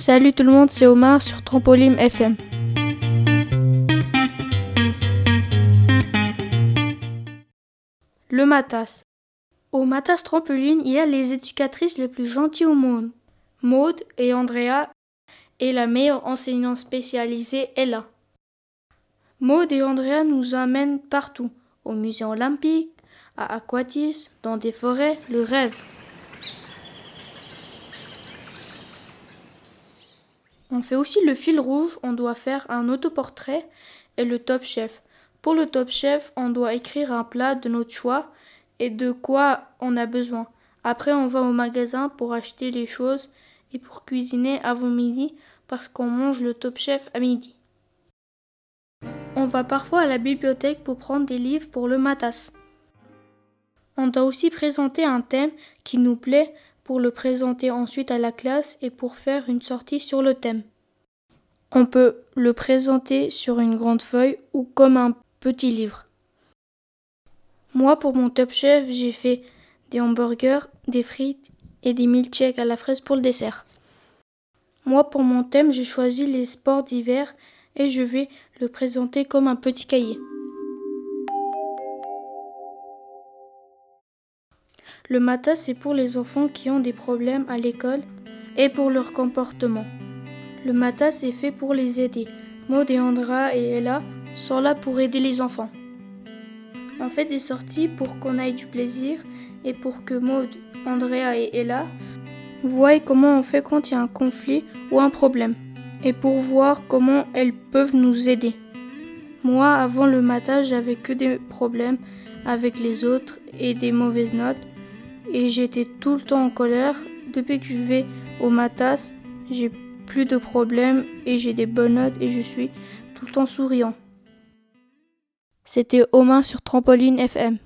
Salut tout le monde, c'est Omar sur Trampoline FM. Le Matas. Au Matas Trampoline, il y a les éducatrices les plus gentilles au monde. Maude et Andrea et la meilleure enseignante spécialisée est là. Maude et Andrea nous amènent partout, au musée olympique, à Aquatis, dans des forêts, le rêve. On fait aussi le fil rouge, on doit faire un autoportrait et le top chef. Pour le top chef, on doit écrire un plat de notre choix et de quoi on a besoin. Après, on va au magasin pour acheter les choses et pour cuisiner avant midi parce qu'on mange le top chef à midi. On va parfois à la bibliothèque pour prendre des livres pour le matas. On doit aussi présenter un thème qui nous plaît pour le présenter ensuite à la classe et pour faire une sortie sur le thème. On peut le présenter sur une grande feuille ou comme un petit livre. Moi, pour mon top chef, j'ai fait des hamburgers, des frites et des milkshakes à la fraise pour le dessert. Moi, pour mon thème, j'ai choisi les sports d'hiver et je vais le présenter comme un petit cahier. Le matin, c'est pour les enfants qui ont des problèmes à l'école et pour leur comportement. Le matin, c'est fait pour les aider. Maud et Andra et Ella sont là pour aider les enfants. On fait des sorties pour qu'on ait du plaisir et pour que Maud, Andrea et Ella voient comment on fait quand il y a un conflit ou un problème et pour voir comment elles peuvent nous aider. Moi, avant le matin, j'avais que des problèmes avec les autres et des mauvaises notes et j'étais tout le temps en colère. Depuis que je vais au Matas, j'ai plus de problèmes et j'ai des bonnes notes et je suis tout le temps souriant. C'était Omar sur Trampoline FM.